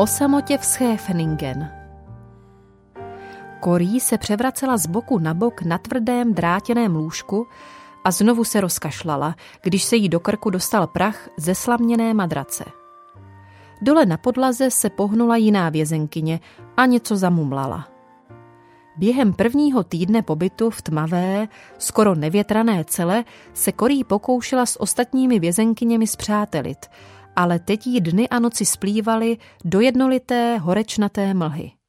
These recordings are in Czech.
O samotě v Schäfningen. Korí se převracela z boku na bok na tvrdém drátěném lůžku a znovu se rozkašlala, když se jí do krku dostal prach ze slaměné madrace. Dole na podlaze se pohnula jiná vězenkyně a něco zamumlala. Během prvního týdne pobytu v tmavé, skoro nevětrané cele se Korí pokoušela s ostatními vězenkyněmi zpřátelit – ale teď jí dny a noci splývaly do jednolité horečnaté mlhy.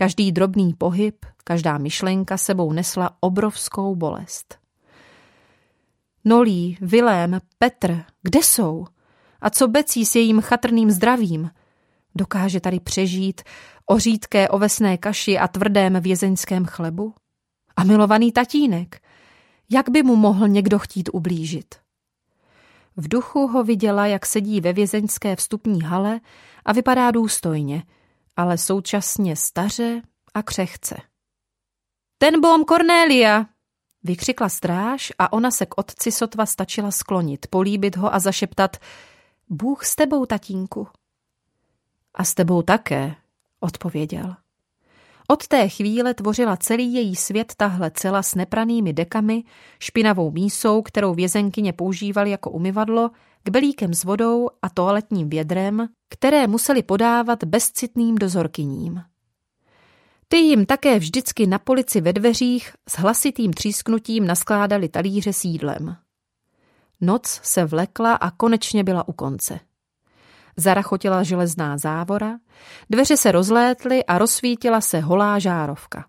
Každý drobný pohyb, každá myšlenka sebou nesla obrovskou bolest. Nolí, Vilém, Petr, kde jsou? A co Becí s jejím chatrným zdravím? Dokáže tady přežít o řídké ovesné kaši a tvrdém vězeňském chlebu? A milovaný tatínek? Jak by mu mohl někdo chtít ublížit? V duchu ho viděla, jak sedí ve vězeňské vstupní hale a vypadá důstojně, ale současně staře a křehce. Ten bom Cornélia! Vykřikla stráž a ona se k otci sotva stačila sklonit, políbit ho a zašeptat Bůh s tebou, tatínku. A s tebou také, odpověděl. Od té chvíle tvořila celý její svět tahle cela s nepranými dekami, špinavou mísou, kterou vězenkyně používali jako umyvadlo, kbelíkem s vodou a toaletním vědrem, které museli podávat bezcitným dozorkyním. Ty jim také vždycky na polici ve dveřích s hlasitým třísknutím naskládali talíře s jídlem. Noc se vlekla a konečně byla u konce. Zarachotila železná závora, dveře se rozlétly a rozsvítila se holá žárovka.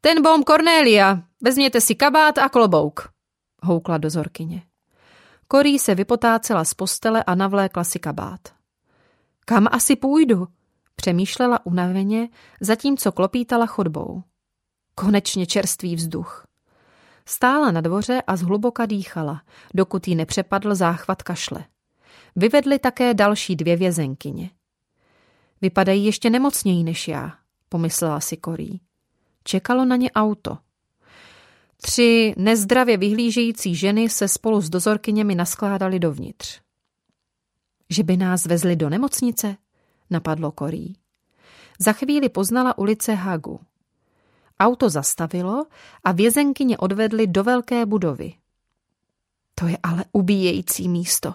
Ten bom Cornélia, vezměte si kabát a klobouk, houkla dozorkyně. Korí se vypotácela z postele a navlékla si kabát. Kam asi půjdu? Přemýšlela unaveně, zatímco klopítala chodbou. Konečně čerstvý vzduch. Stála na dvoře a zhluboka dýchala, dokud jí nepřepadl záchvat kašle. Vyvedli také další dvě vězenkyně. Vypadají ještě nemocněji než já, pomyslela si Korí. Čekalo na ně auto. Tři nezdravě vyhlížející ženy se spolu s dozorkyněmi naskládali dovnitř. Že by nás vezli do nemocnice? Napadlo Korí. Za chvíli poznala ulice Hagu. Auto zastavilo a vězenkyně odvedli do velké budovy. To je ale ubíjející místo,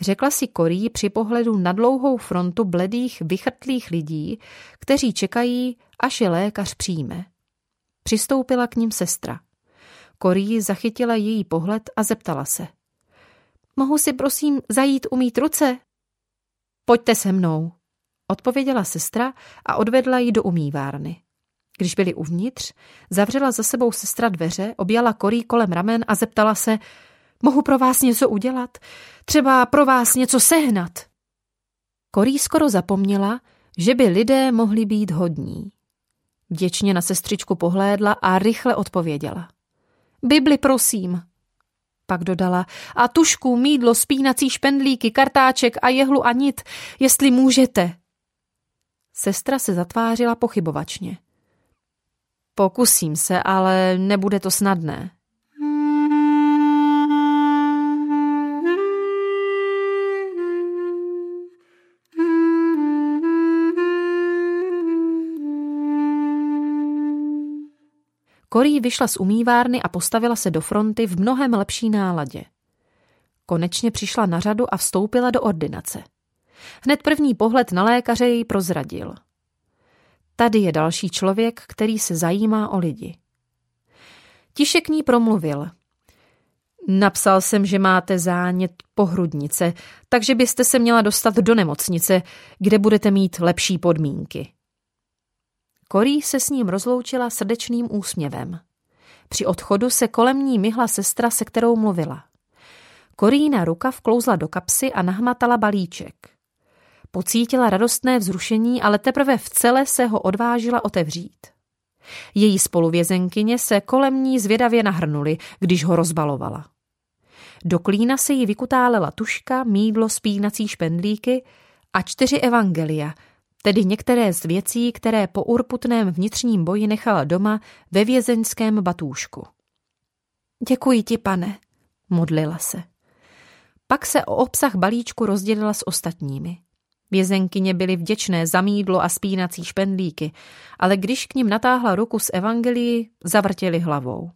řekla si Korí při pohledu na dlouhou frontu bledých, vychrtlých lidí, kteří čekají, až je lékař přijme. Přistoupila k ním sestra. Korí zachytila její pohled a zeptala se. Mohu si prosím zajít umít ruce? Pojďte se mnou, odpověděla sestra a odvedla ji do umývárny. Když byli uvnitř, zavřela za sebou sestra dveře, objala Korí kolem ramen a zeptala se, Mohu pro vás něco udělat? Třeba pro vás něco sehnat? Korí skoro zapomněla, že by lidé mohli být hodní. Děčně na sestřičku pohlédla a rychle odpověděla. Bibli, prosím. Pak dodala, a tušku, mídlo, spínací špendlíky, kartáček a jehlu a nit, jestli můžete. Sestra se zatvářila pochybovačně. Pokusím se, ale nebude to snadné. Korí vyšla z umývárny a postavila se do fronty v mnohem lepší náladě. Konečně přišla na řadu a vstoupila do ordinace. Hned první pohled na lékaře jej prozradil. Tady je další člověk, který se zajímá o lidi. Tiše k ní promluvil. Napsal jsem, že máte zánět pohrudnice, takže byste se měla dostat do nemocnice, kde budete mít lepší podmínky. Korí se s ním rozloučila srdečným úsměvem. Při odchodu se kolem ní myhla sestra, se kterou mluvila. Korína ruka vklouzla do kapsy a nahmatala balíček. Pocítila radostné vzrušení, ale teprve v celé se ho odvážila otevřít. Její spoluvězenkyně se kolem ní zvědavě nahrnuli, když ho rozbalovala. Do klína se jí vykutálela tuška, mídlo, spínací špendlíky a čtyři evangelia, tedy některé z věcí, které po urputném vnitřním boji nechala doma ve vězeňském batůšku. Děkuji ti, pane, modlila se. Pak se o obsah balíčku rozdělila s ostatními. Vězenkyně byly vděčné za mídlo a spínací špendlíky, ale když k ním natáhla ruku s evangelii, zavrtěli hlavou.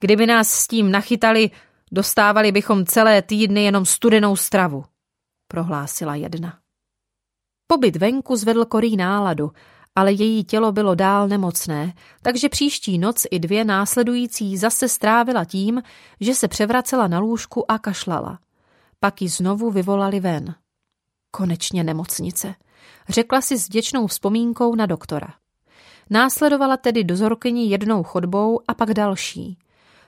Kdyby nás s tím nachytali, dostávali bychom celé týdny jenom studenou stravu, prohlásila jedna. Pobyt venku zvedl korý náladu, ale její tělo bylo dál nemocné, takže příští noc i dvě následující zase strávila tím, že se převracela na lůžku a kašlala. Pak ji znovu vyvolali ven. Konečně nemocnice, řekla si s děčnou vzpomínkou na doktora. Následovala tedy dozorkyni jednou chodbou a pak další.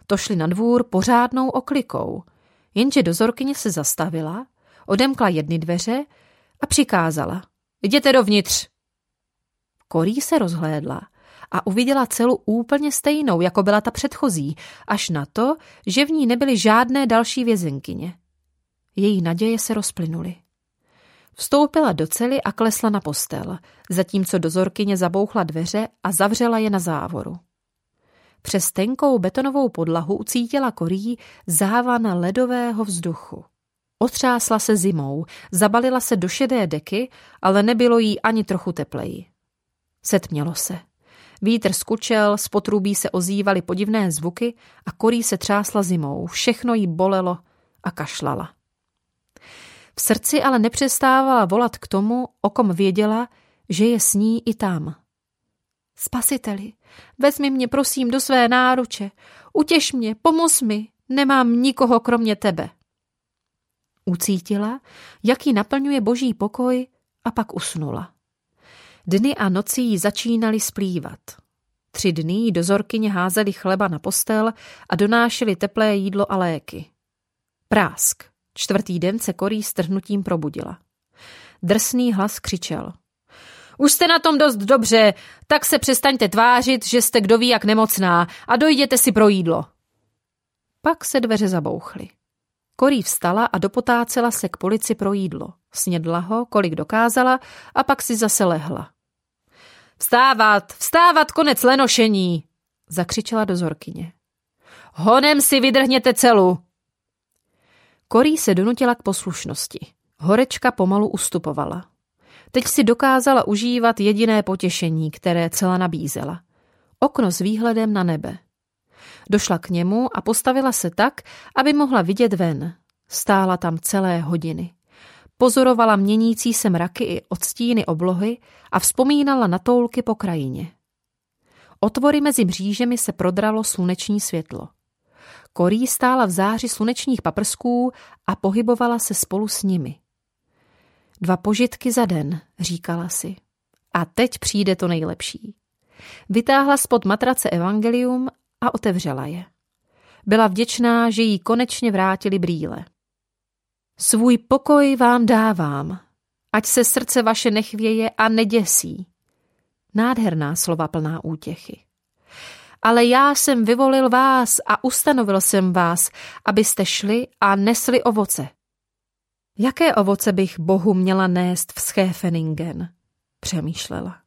To šli na dvůr pořádnou oklikou, jenže dozorkyně se zastavila, odemkla jedny dveře a přikázala. Jděte dovnitř. Korí se rozhlédla a uviděla celu úplně stejnou, jako byla ta předchozí, až na to, že v ní nebyly žádné další vězenkyně. Její naděje se rozplynuly. Vstoupila do cely a klesla na postel, zatímco dozorkyně zabouchla dveře a zavřela je na závoru. Přes tenkou betonovou podlahu ucítila korí závan ledového vzduchu. Otřásla se zimou, zabalila se do šedé deky, ale nebylo jí ani trochu tepleji. Setmělo se. Vítr skučel, z potrubí se ozývaly podivné zvuky a korí se třásla zimou. Všechno jí bolelo a kašlala. V srdci ale nepřestávala volat k tomu, o kom věděla, že je s ní i tam. Spasiteli, vezmi mě prosím do své náruče, utěš mě, pomoz mi, nemám nikoho kromě tebe. Ucítila, jak ji naplňuje boží pokoj a pak usnula. Dny a noci jí začínaly splývat. Tři dny dozorkyně házeli chleba na postel a donášeli teplé jídlo a léky. Prásk. Čtvrtý den se Korí s trhnutím probudila. Drsný hlas křičel. Už jste na tom dost dobře, tak se přestaňte tvářit, že jste kdo ví jak nemocná a dojděte si pro jídlo. Pak se dveře zabouchly. Korí vstala a dopotácela se k polici pro jídlo. Snědla ho, kolik dokázala, a pak si zase lehla. Vstávat, vstávat, konec lenošení, zakřičela dozorkyně. Honem si vydrhněte celu, Korí se donutila k poslušnosti. Horečka pomalu ustupovala. Teď si dokázala užívat jediné potěšení, které celá nabízela. Okno s výhledem na nebe. Došla k němu a postavila se tak, aby mohla vidět ven. Stála tam celé hodiny. Pozorovala měnící se mraky i odstíny oblohy a vzpomínala na toulky po krajině. Otvory mezi mřížemi se prodralo sluneční světlo. Korí stála v záři slunečních paprsků a pohybovala se spolu s nimi. Dva požitky za den, říkala si. A teď přijde to nejlepší. Vytáhla spod matrace evangelium a otevřela je. Byla vděčná, že jí konečně vrátili brýle. Svůj pokoj vám dávám, ať se srdce vaše nechvěje a neděsí. Nádherná slova plná útěchy ale já jsem vyvolil vás a ustanovil jsem vás, abyste šli a nesli ovoce. Jaké ovoce bych Bohu měla nést v Schäfeningen? Přemýšlela.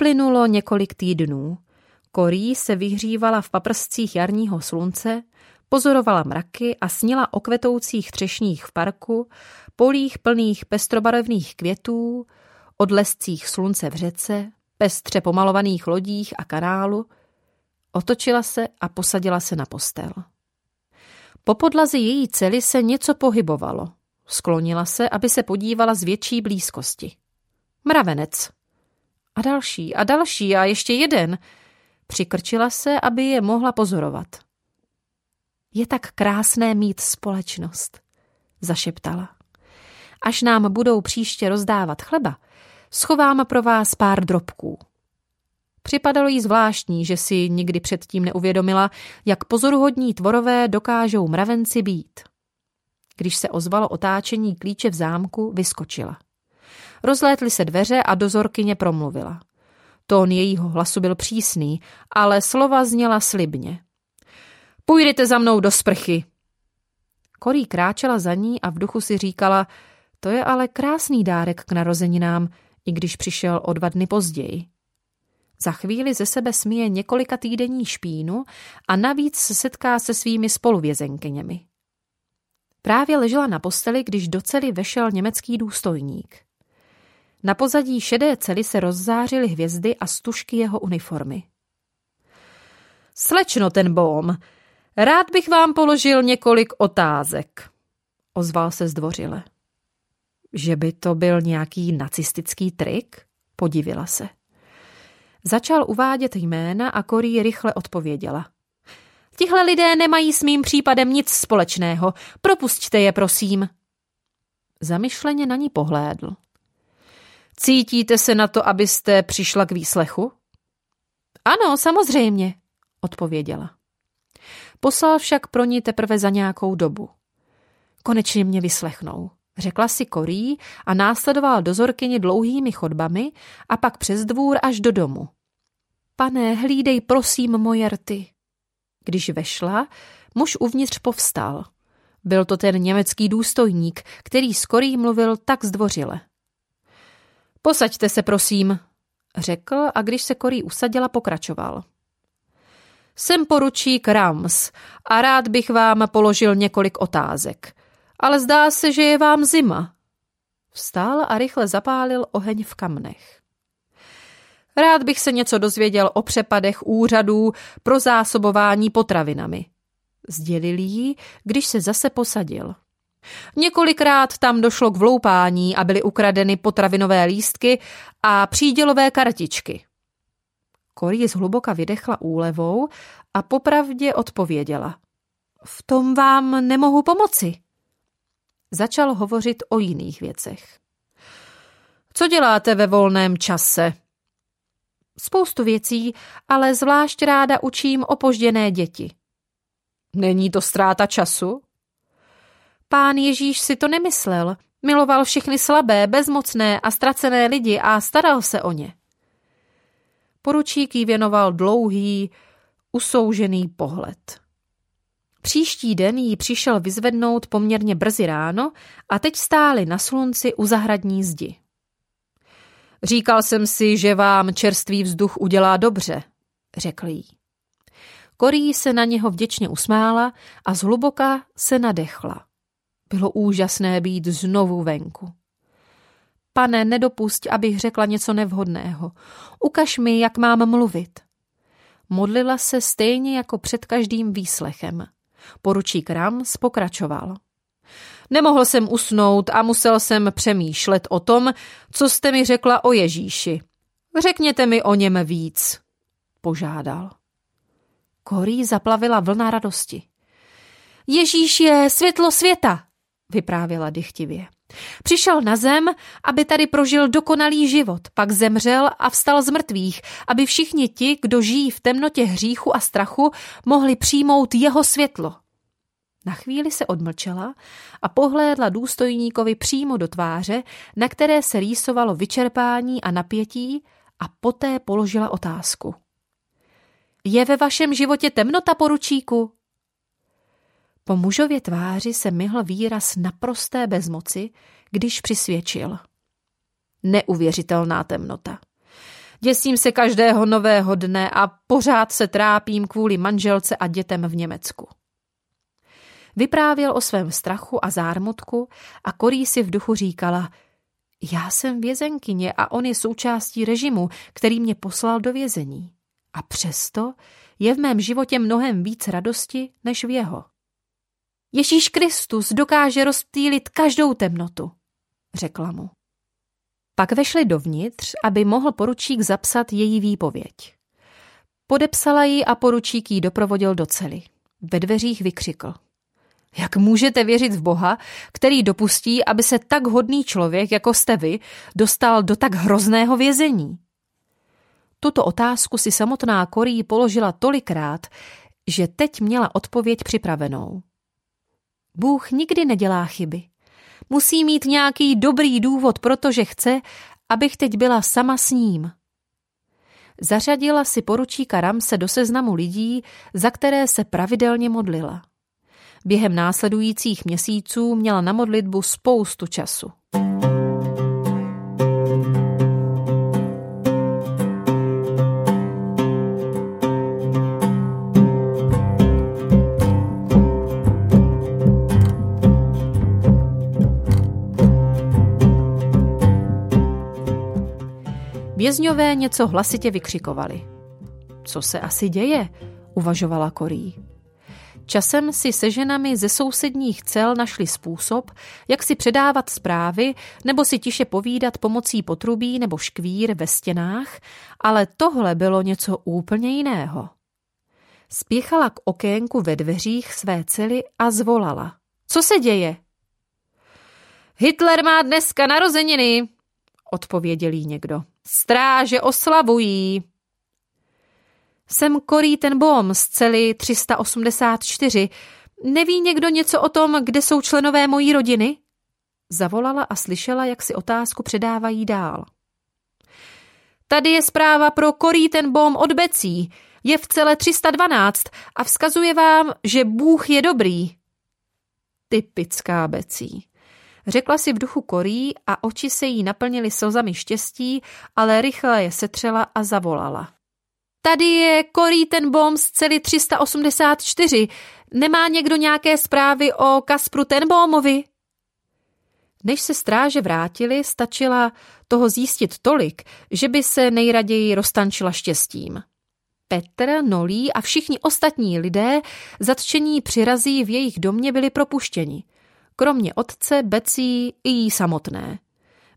Uplynulo několik týdnů. Korí se vyhřívala v paprscích jarního slunce, pozorovala mraky a snila o kvetoucích třešních v parku, polích plných pestrobarevných květů, odlescích slunce v řece, pestře pomalovaných lodích a kanálu. Otočila se a posadila se na postel. Po podlazi její cely se něco pohybovalo. Sklonila se, aby se podívala z větší blízkosti. Mravenec, a další a další a ještě jeden. Přikrčila se, aby je mohla pozorovat. Je tak krásné mít společnost, zašeptala. Až nám budou příště rozdávat chleba, schovám pro vás pár drobků. Připadalo jí zvláštní, že si nikdy předtím neuvědomila, jak pozoruhodní tvorové dokážou mravenci být. Když se ozvalo otáčení klíče v zámku, vyskočila. Rozlétly se dveře a dozorkyně promluvila. Tón jejího hlasu byl přísný, ale slova zněla slibně. Půjdete za mnou do sprchy. Korí kráčela za ní a v duchu si říkala, to je ale krásný dárek k narozeninám, i když přišel o dva dny později. Za chvíli ze sebe smije několika týdenní špínu a navíc se setká se svými spoluvězenkyněmi. Právě ležela na posteli, když do cely vešel německý důstojník. Na pozadí šedé cely se rozzářily hvězdy a stužky jeho uniformy. Slečno ten bom, rád bych vám položil několik otázek, ozval se zdvořile. Že by to byl nějaký nacistický trik? Podivila se. Začal uvádět jména a Korí rychle odpověděla. Tihle lidé nemají s mým případem nic společného. Propusťte je, prosím. Zamyšleně na ní pohlédl. Cítíte se na to, abyste přišla k výslechu? Ano, samozřejmě, odpověděla. Poslal však pro ní teprve za nějakou dobu. Konečně mě vyslechnou, řekla si Korí a následoval dozorkyni dlouhými chodbami a pak přes dvůr až do domu. Pane, hlídej prosím moje rty. Když vešla, muž uvnitř povstal. Byl to ten německý důstojník, který s Korí mluvil tak zdvořile. Posaďte se, prosím, řekl a když se Korí usadila, pokračoval. Jsem poručík Rams a rád bych vám položil několik otázek. Ale zdá se, že je vám zima. Vstál a rychle zapálil oheň v kamnech. Rád bych se něco dozvěděl o přepadech úřadů pro zásobování potravinami. Sdělil jí, když se zase posadil. Několikrát tam došlo k vloupání a byly ukradeny potravinové lístky a přídělové kartičky. Korí zhluboka vydechla úlevou a popravdě odpověděla. V tom vám nemohu pomoci. Začal hovořit o jiných věcech. Co děláte ve volném čase? Spoustu věcí, ale zvlášť ráda učím opožděné děti. Není to ztráta času? Pán Ježíš si to nemyslel. Miloval všechny slabé, bezmocné a ztracené lidi a staral se o ně. Poručík jí věnoval dlouhý, usoužený pohled. Příští den jí přišel vyzvednout poměrně brzy ráno a teď stáli na slunci u zahradní zdi. Říkal jsem si, že vám čerstvý vzduch udělá dobře, řekl jí. Korí se na něho vděčně usmála a zhluboka se nadechla. Bylo úžasné být znovu venku. Pane, nedopusť, abych řekla něco nevhodného. Ukaž mi, jak mám mluvit. Modlila se stejně jako před každým výslechem. Poručík Rams pokračoval. Nemohl jsem usnout a musel jsem přemýšlet o tom, co jste mi řekla o Ježíši. Řekněte mi o něm víc, požádal. Korí zaplavila vlna radosti. Ježíš je světlo světa, vyprávěla dychtivě. Přišel na zem, aby tady prožil dokonalý život, pak zemřel a vstal z mrtvých, aby všichni ti, kdo žijí v temnotě hříchu a strachu, mohli přijmout jeho světlo. Na chvíli se odmlčela a pohlédla důstojníkovi přímo do tváře, na které se rýsovalo vyčerpání a napětí a poté položila otázku. Je ve vašem životě temnota, poručíku? Po mužově tváři se myhl výraz naprosté bezmoci, když přisvědčil. Neuvěřitelná temnota. Děsím se každého nového dne a pořád se trápím kvůli manželce a dětem v Německu. Vyprávěl o svém strachu a zármutku a Korí si v duchu říkala, já jsem vězenkyně a on je součástí režimu, který mě poslal do vězení. A přesto je v mém životě mnohem víc radosti než v jeho. Ježíš Kristus dokáže rozptýlit každou temnotu, řekla mu. Pak vešli dovnitř, aby mohl poručík zapsat její výpověď. Podepsala ji a poručík jí doprovodil do cely. Ve dveřích vykřikl. Jak můžete věřit v Boha, který dopustí, aby se tak hodný člověk, jako jste vy, dostal do tak hrozného vězení? Tuto otázku si samotná Korí položila tolikrát, že teď měla odpověď připravenou. Bůh nikdy nedělá chyby. Musí mít nějaký dobrý důvod, protože chce, abych teď byla sama s ním. Zařadila si poručíka Ramse do seznamu lidí, za které se pravidelně modlila. Během následujících měsíců měla na modlitbu spoustu času. Vězňové něco hlasitě vykřikovali. Co se asi děje? uvažovala Korí. Časem si se ženami ze sousedních cel našli způsob, jak si předávat zprávy nebo si tiše povídat pomocí potrubí nebo škvír ve stěnách, ale tohle bylo něco úplně jiného. Spěchala k okénku ve dveřích své cely a zvolala. Co se děje? Hitler má dneska narozeniny, odpověděl jí někdo. Stráže oslavují. Jsem Korý ten bom z cely 384. Neví někdo něco o tom, kde jsou členové mojí rodiny? Zavolala a slyšela, jak si otázku předávají dál. Tady je zpráva pro Korý ten bom od Becí. Je v celé 312 a vzkazuje vám, že Bůh je dobrý. Typická Becí. Řekla si v duchu korí a oči se jí naplnily slzami štěstí, ale rychle je setřela a zavolala. Tady je Korí ten bom z celý 384. Nemá někdo nějaké zprávy o Kaspru Tenbomovi? Než se stráže vrátili, stačila toho zjistit tolik, že by se nejraději roztančila štěstím. Petr, Nolí a všichni ostatní lidé zatčení přirazí v jejich domě byli propuštěni – kromě otce, Becí i jí samotné.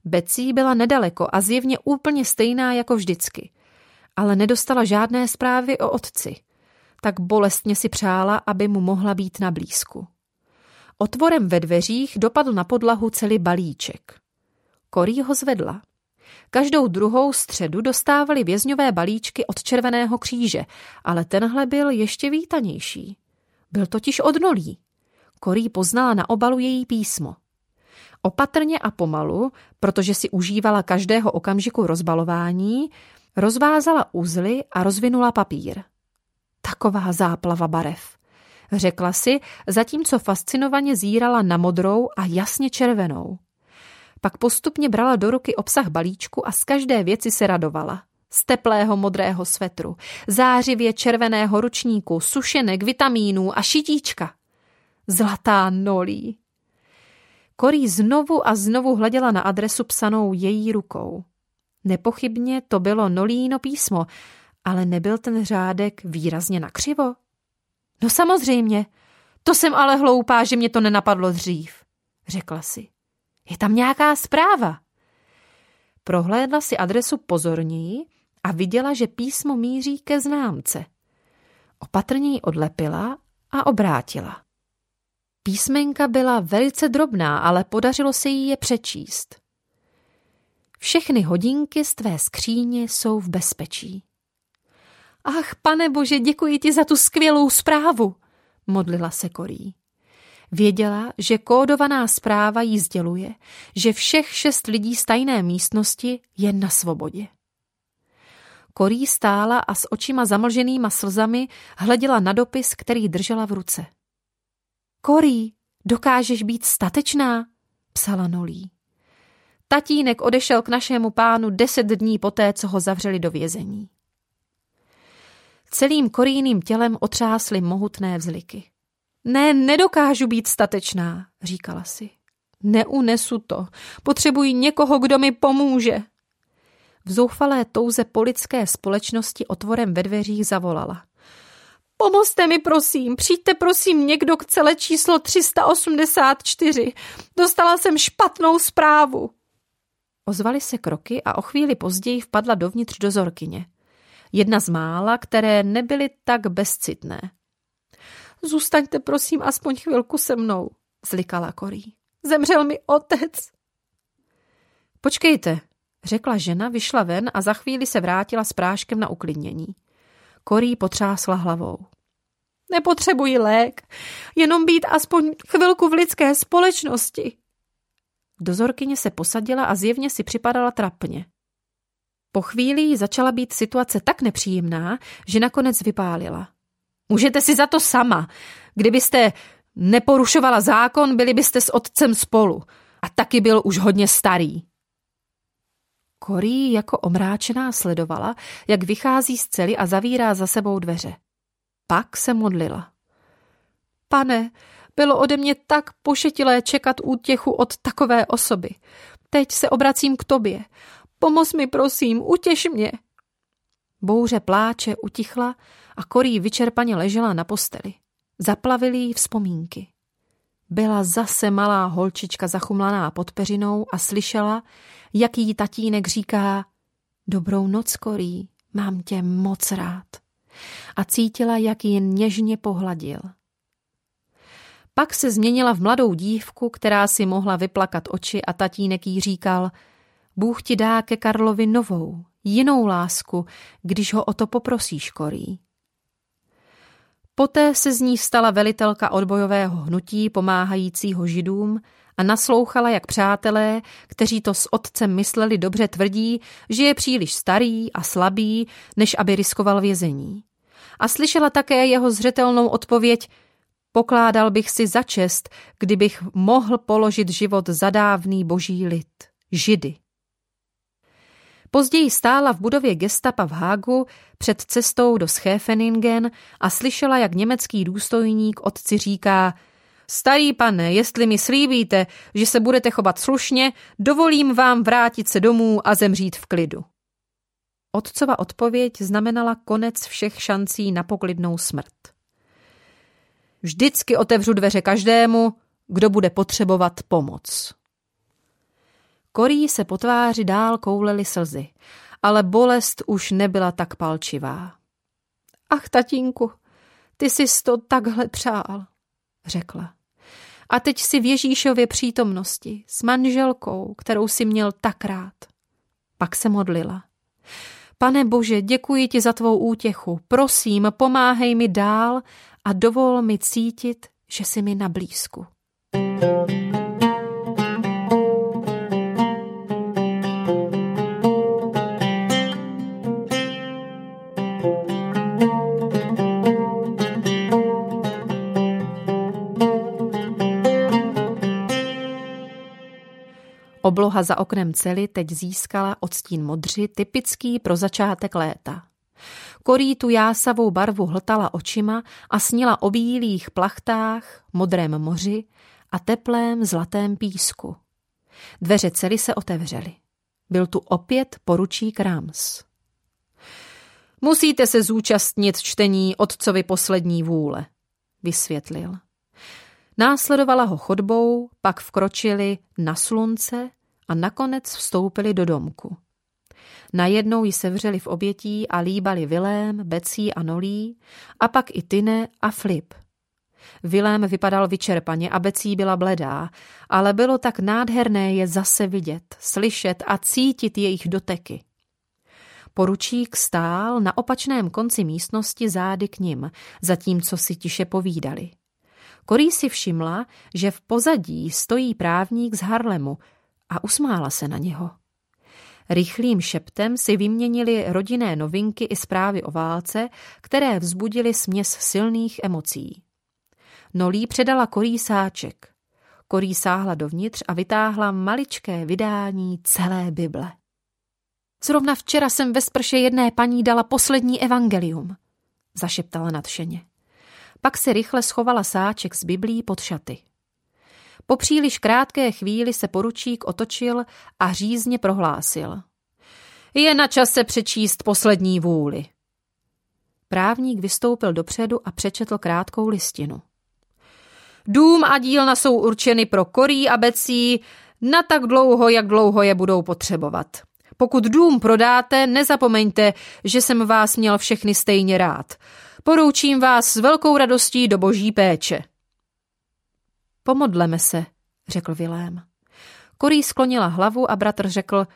Becí byla nedaleko a zjevně úplně stejná jako vždycky, ale nedostala žádné zprávy o otci. Tak bolestně si přála, aby mu mohla být na blízku. Otvorem ve dveřích dopadl na podlahu celý balíček. Korí ho zvedla. Každou druhou středu dostávali vězňové balíčky od Červeného kříže, ale tenhle byl ještě vítanější. Byl totiž od Korí poznala na obalu její písmo. Opatrně a pomalu, protože si užívala každého okamžiku rozbalování, rozvázala uzly a rozvinula papír. Taková záplava barev. Řekla si, zatímco fascinovaně zírala na modrou a jasně červenou. Pak postupně brala do ruky obsah balíčku a z každé věci se radovala. Z teplého modrého svetru, zářivě červeného ručníku, sušenek, vitamínů a šitíčka. Zlatá nolí. Korí znovu a znovu hleděla na adresu psanou její rukou. Nepochybně to bylo Nolíno písmo, ale nebyl ten řádek výrazně nakřivo? No samozřejmě, to jsem ale hloupá, že mě to nenapadlo dřív, řekla si. Je tam nějaká zpráva. Prohlédla si adresu pozorněji a viděla, že písmo míří ke známce. Opatrně ji odlepila a obrátila. Písmenka byla velice drobná, ale podařilo se jí je přečíst. Všechny hodinky z tvé skříně jsou v bezpečí. Ach, pane bože, děkuji ti za tu skvělou zprávu, modlila se Korí. Věděla, že kódovaná zpráva jí sděluje, že všech šest lidí z tajné místnosti je na svobodě. Korí stála a s očima zamlženýma slzami hleděla na dopis, který držela v ruce. Korí, dokážeš být statečná? psala Nolí. Tatínek odešel k našemu pánu deset dní poté, co ho zavřeli do vězení. Celým koríným tělem otřásly mohutné vzliky. Ne, nedokážu být statečná, říkala si. Neunesu to. Potřebuji někoho, kdo mi pomůže. V zoufalé touze po společnosti otvorem ve dveřích zavolala. Pomozte mi, prosím, přijďte prosím někdo k celé číslo 384. Dostala jsem špatnou zprávu. Ozvaly se kroky a o chvíli později vpadla dovnitř dozorkyně. Jedna z mála, které nebyly tak bezcitné. Zůstaňte prosím aspoň chvilku se mnou, zlikala Korí. Zemřel mi otec. Počkejte, řekla žena, vyšla ven a za chvíli se vrátila s práškem na uklidnění. Korí potřásla hlavou. Nepotřebuji lék, jenom být aspoň chvilku v lidské společnosti. Dozorkyně se posadila a zjevně si připadala trapně. Po chvíli začala být situace tak nepříjemná, že nakonec vypálila. Můžete si za to sama. Kdybyste neporušovala zákon, byli byste s otcem spolu. A taky byl už hodně starý. Korí jako omráčená sledovala, jak vychází z cely a zavírá za sebou dveře. Pak se modlila. Pane, bylo ode mě tak pošetilé čekat útěchu od takové osoby. Teď se obracím k tobě. Pomoz mi, prosím, utěš mě. Bouře pláče utichla a Korí vyčerpaně ležela na posteli. Zaplavili jí vzpomínky. Byla zase malá holčička zachumlaná pod peřinou a slyšela, jak jí tatínek říká Dobrou noc, Korí, mám tě moc rád. A cítila, jak ji něžně pohladil. Pak se změnila v mladou dívku, která si mohla vyplakat oči a tatínek jí říkal Bůh ti dá ke Karlovi novou, jinou lásku, když ho o to poprosíš, Korí. Poté se z ní stala velitelka odbojového hnutí pomáhajícího židům a naslouchala, jak přátelé, kteří to s otcem mysleli dobře tvrdí, že je příliš starý a slabý, než aby riskoval vězení. A slyšela také jeho zřetelnou odpověď Pokládal bych si za čest, kdybych mohl položit život za dávný boží lid, židy. Později stála v budově gestapa v Hágu před cestou do Schäfeningen a slyšela, jak německý důstojník otci říká Starý pane, jestli mi slíbíte, že se budete chovat slušně, dovolím vám vrátit se domů a zemřít v klidu. Otcova odpověď znamenala konec všech šancí na poklidnou smrt. Vždycky otevřu dveře každému, kdo bude potřebovat pomoc. Korí se po tváři dál koulely slzy, ale bolest už nebyla tak palčivá. Ach, tatínku, ty jsi to takhle přál, řekla. A teď si v Ježíšově přítomnosti s manželkou, kterou si měl tak rád. Pak se modlila. Pane Bože, děkuji ti za tvou útěchu. Prosím, pomáhej mi dál a dovol mi cítit, že jsi mi na blízku. thank you Obloha za oknem cely teď získala odstín modři, typický pro začátek léta. Korí tu jásavou barvu hltala očima a snila o bílých plachtách, modrém moři a teplém zlatém písku. Dveře cely se otevřely. Byl tu opět poručík Rams. Musíte se zúčastnit čtení otcovi poslední vůle, vysvětlil. Následovala ho chodbou, pak vkročili na slunce a nakonec vstoupili do domku. Najednou ji sevřeli v obětí a líbali Vilém, Becí a Nolí, a pak i Tyne a Flip. Vilém vypadal vyčerpaně a Becí byla bledá, ale bylo tak nádherné je zase vidět, slyšet a cítit jejich doteky. Poručík stál na opačném konci místnosti zády k nim, zatímco si tiše povídali. Korí si všimla, že v pozadí stojí právník z Harlemu a usmála se na něho. Rychlým šeptem si vyměnili rodinné novinky i zprávy o válce, které vzbudily směs silných emocí. Nolí předala Korí sáček. Korí sáhla dovnitř a vytáhla maličké vydání celé Bible. Zrovna včera jsem ve sprše jedné paní dala poslední evangelium, zašeptala nadšeně. Pak se rychle schovala sáček z Biblí pod šaty. Po příliš krátké chvíli se poručík otočil a řízně prohlásil. Je na čase přečíst poslední vůli. Právník vystoupil dopředu a přečetl krátkou listinu. Dům a dílna jsou určeny pro korí a becí na tak dlouho, jak dlouho je budou potřebovat. Pokud dům prodáte, nezapomeňte, že jsem vás měl všechny stejně rád. Poroučím vás s velkou radostí do boží péče. Pomodleme se, řekl Vilém. Korý sklonila hlavu a bratr řekl,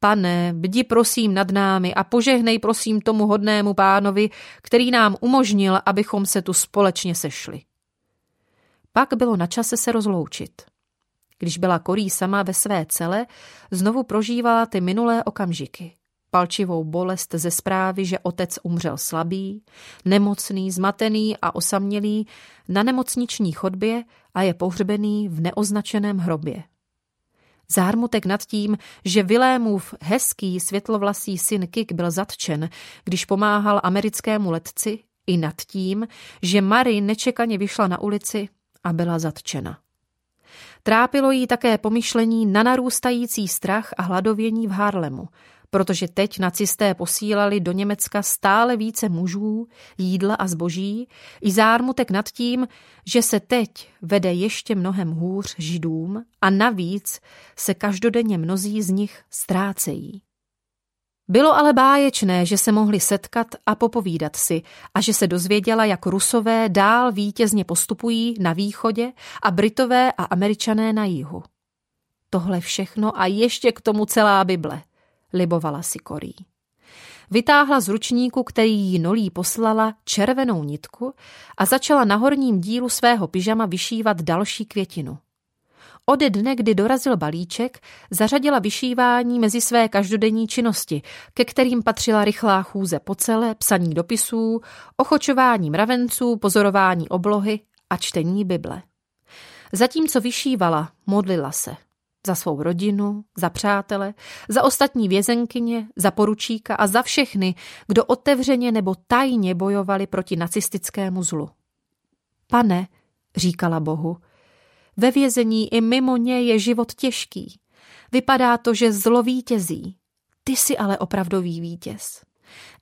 pane, bdi prosím nad námi a požehnej prosím tomu hodnému pánovi, který nám umožnil, abychom se tu společně sešli. Pak bylo na čase se rozloučit. Když byla Korý sama ve své cele, znovu prožívala ty minulé okamžiky. Palčivou bolest ze zprávy, že otec umřel slabý, nemocný, zmatený a osamělý na nemocniční chodbě a je pohřbený v neoznačeném hrobě. Zármutek nad tím, že Vilémův hezký světlovlasý syn Kik byl zatčen, když pomáhal americkému letci, i nad tím, že Mary nečekaně vyšla na ulici a byla zatčena. Trápilo jí také pomyšlení na narůstající strach a hladovění v Harlemu, protože teď nacisté posílali do Německa stále více mužů, jídla a zboží, i zármutek nad tím, že se teď vede ještě mnohem hůř židům a navíc se každodenně mnozí z nich ztrácejí. Bylo ale báječné, že se mohli setkat a popovídat si a že se dozvěděla, jak rusové dál vítězně postupují na východě a Britové a Američané na jihu. Tohle všechno a ještě k tomu celá Bible, libovala si Korý. Vytáhla z ručníku, který jí nolí poslala, červenou nitku a začala na horním dílu svého pyžama vyšívat další květinu. Ode dne, kdy dorazil balíček, zařadila vyšívání mezi své každodenní činnosti, ke kterým patřila rychlá chůze po celé, psaní dopisů, ochočování mravenců, pozorování oblohy a čtení Bible. Zatímco vyšívala, modlila se. Za svou rodinu, za přátele, za ostatní vězenkyně, za poručíka a za všechny, kdo otevřeně nebo tajně bojovali proti nacistickému zlu. Pane, říkala Bohu, ve vězení i mimo ně je život těžký. Vypadá to, že zlo vítězí. Ty jsi ale opravdový vítěz.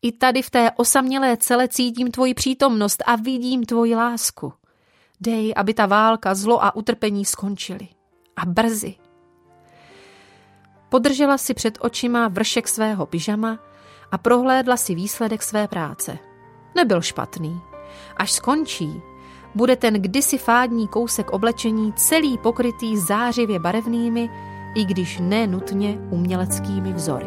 I tady v té osamělé cele cítím tvoji přítomnost a vidím tvoji lásku. Dej, aby ta válka, zlo a utrpení skončily. A brzy. Podržela si před očima vršek svého pyžama a prohlédla si výsledek své práce. Nebyl špatný. Až skončí, bude ten kdysi fádní kousek oblečení celý pokrytý zářivě barevnými, i když ne nutně uměleckými vzory.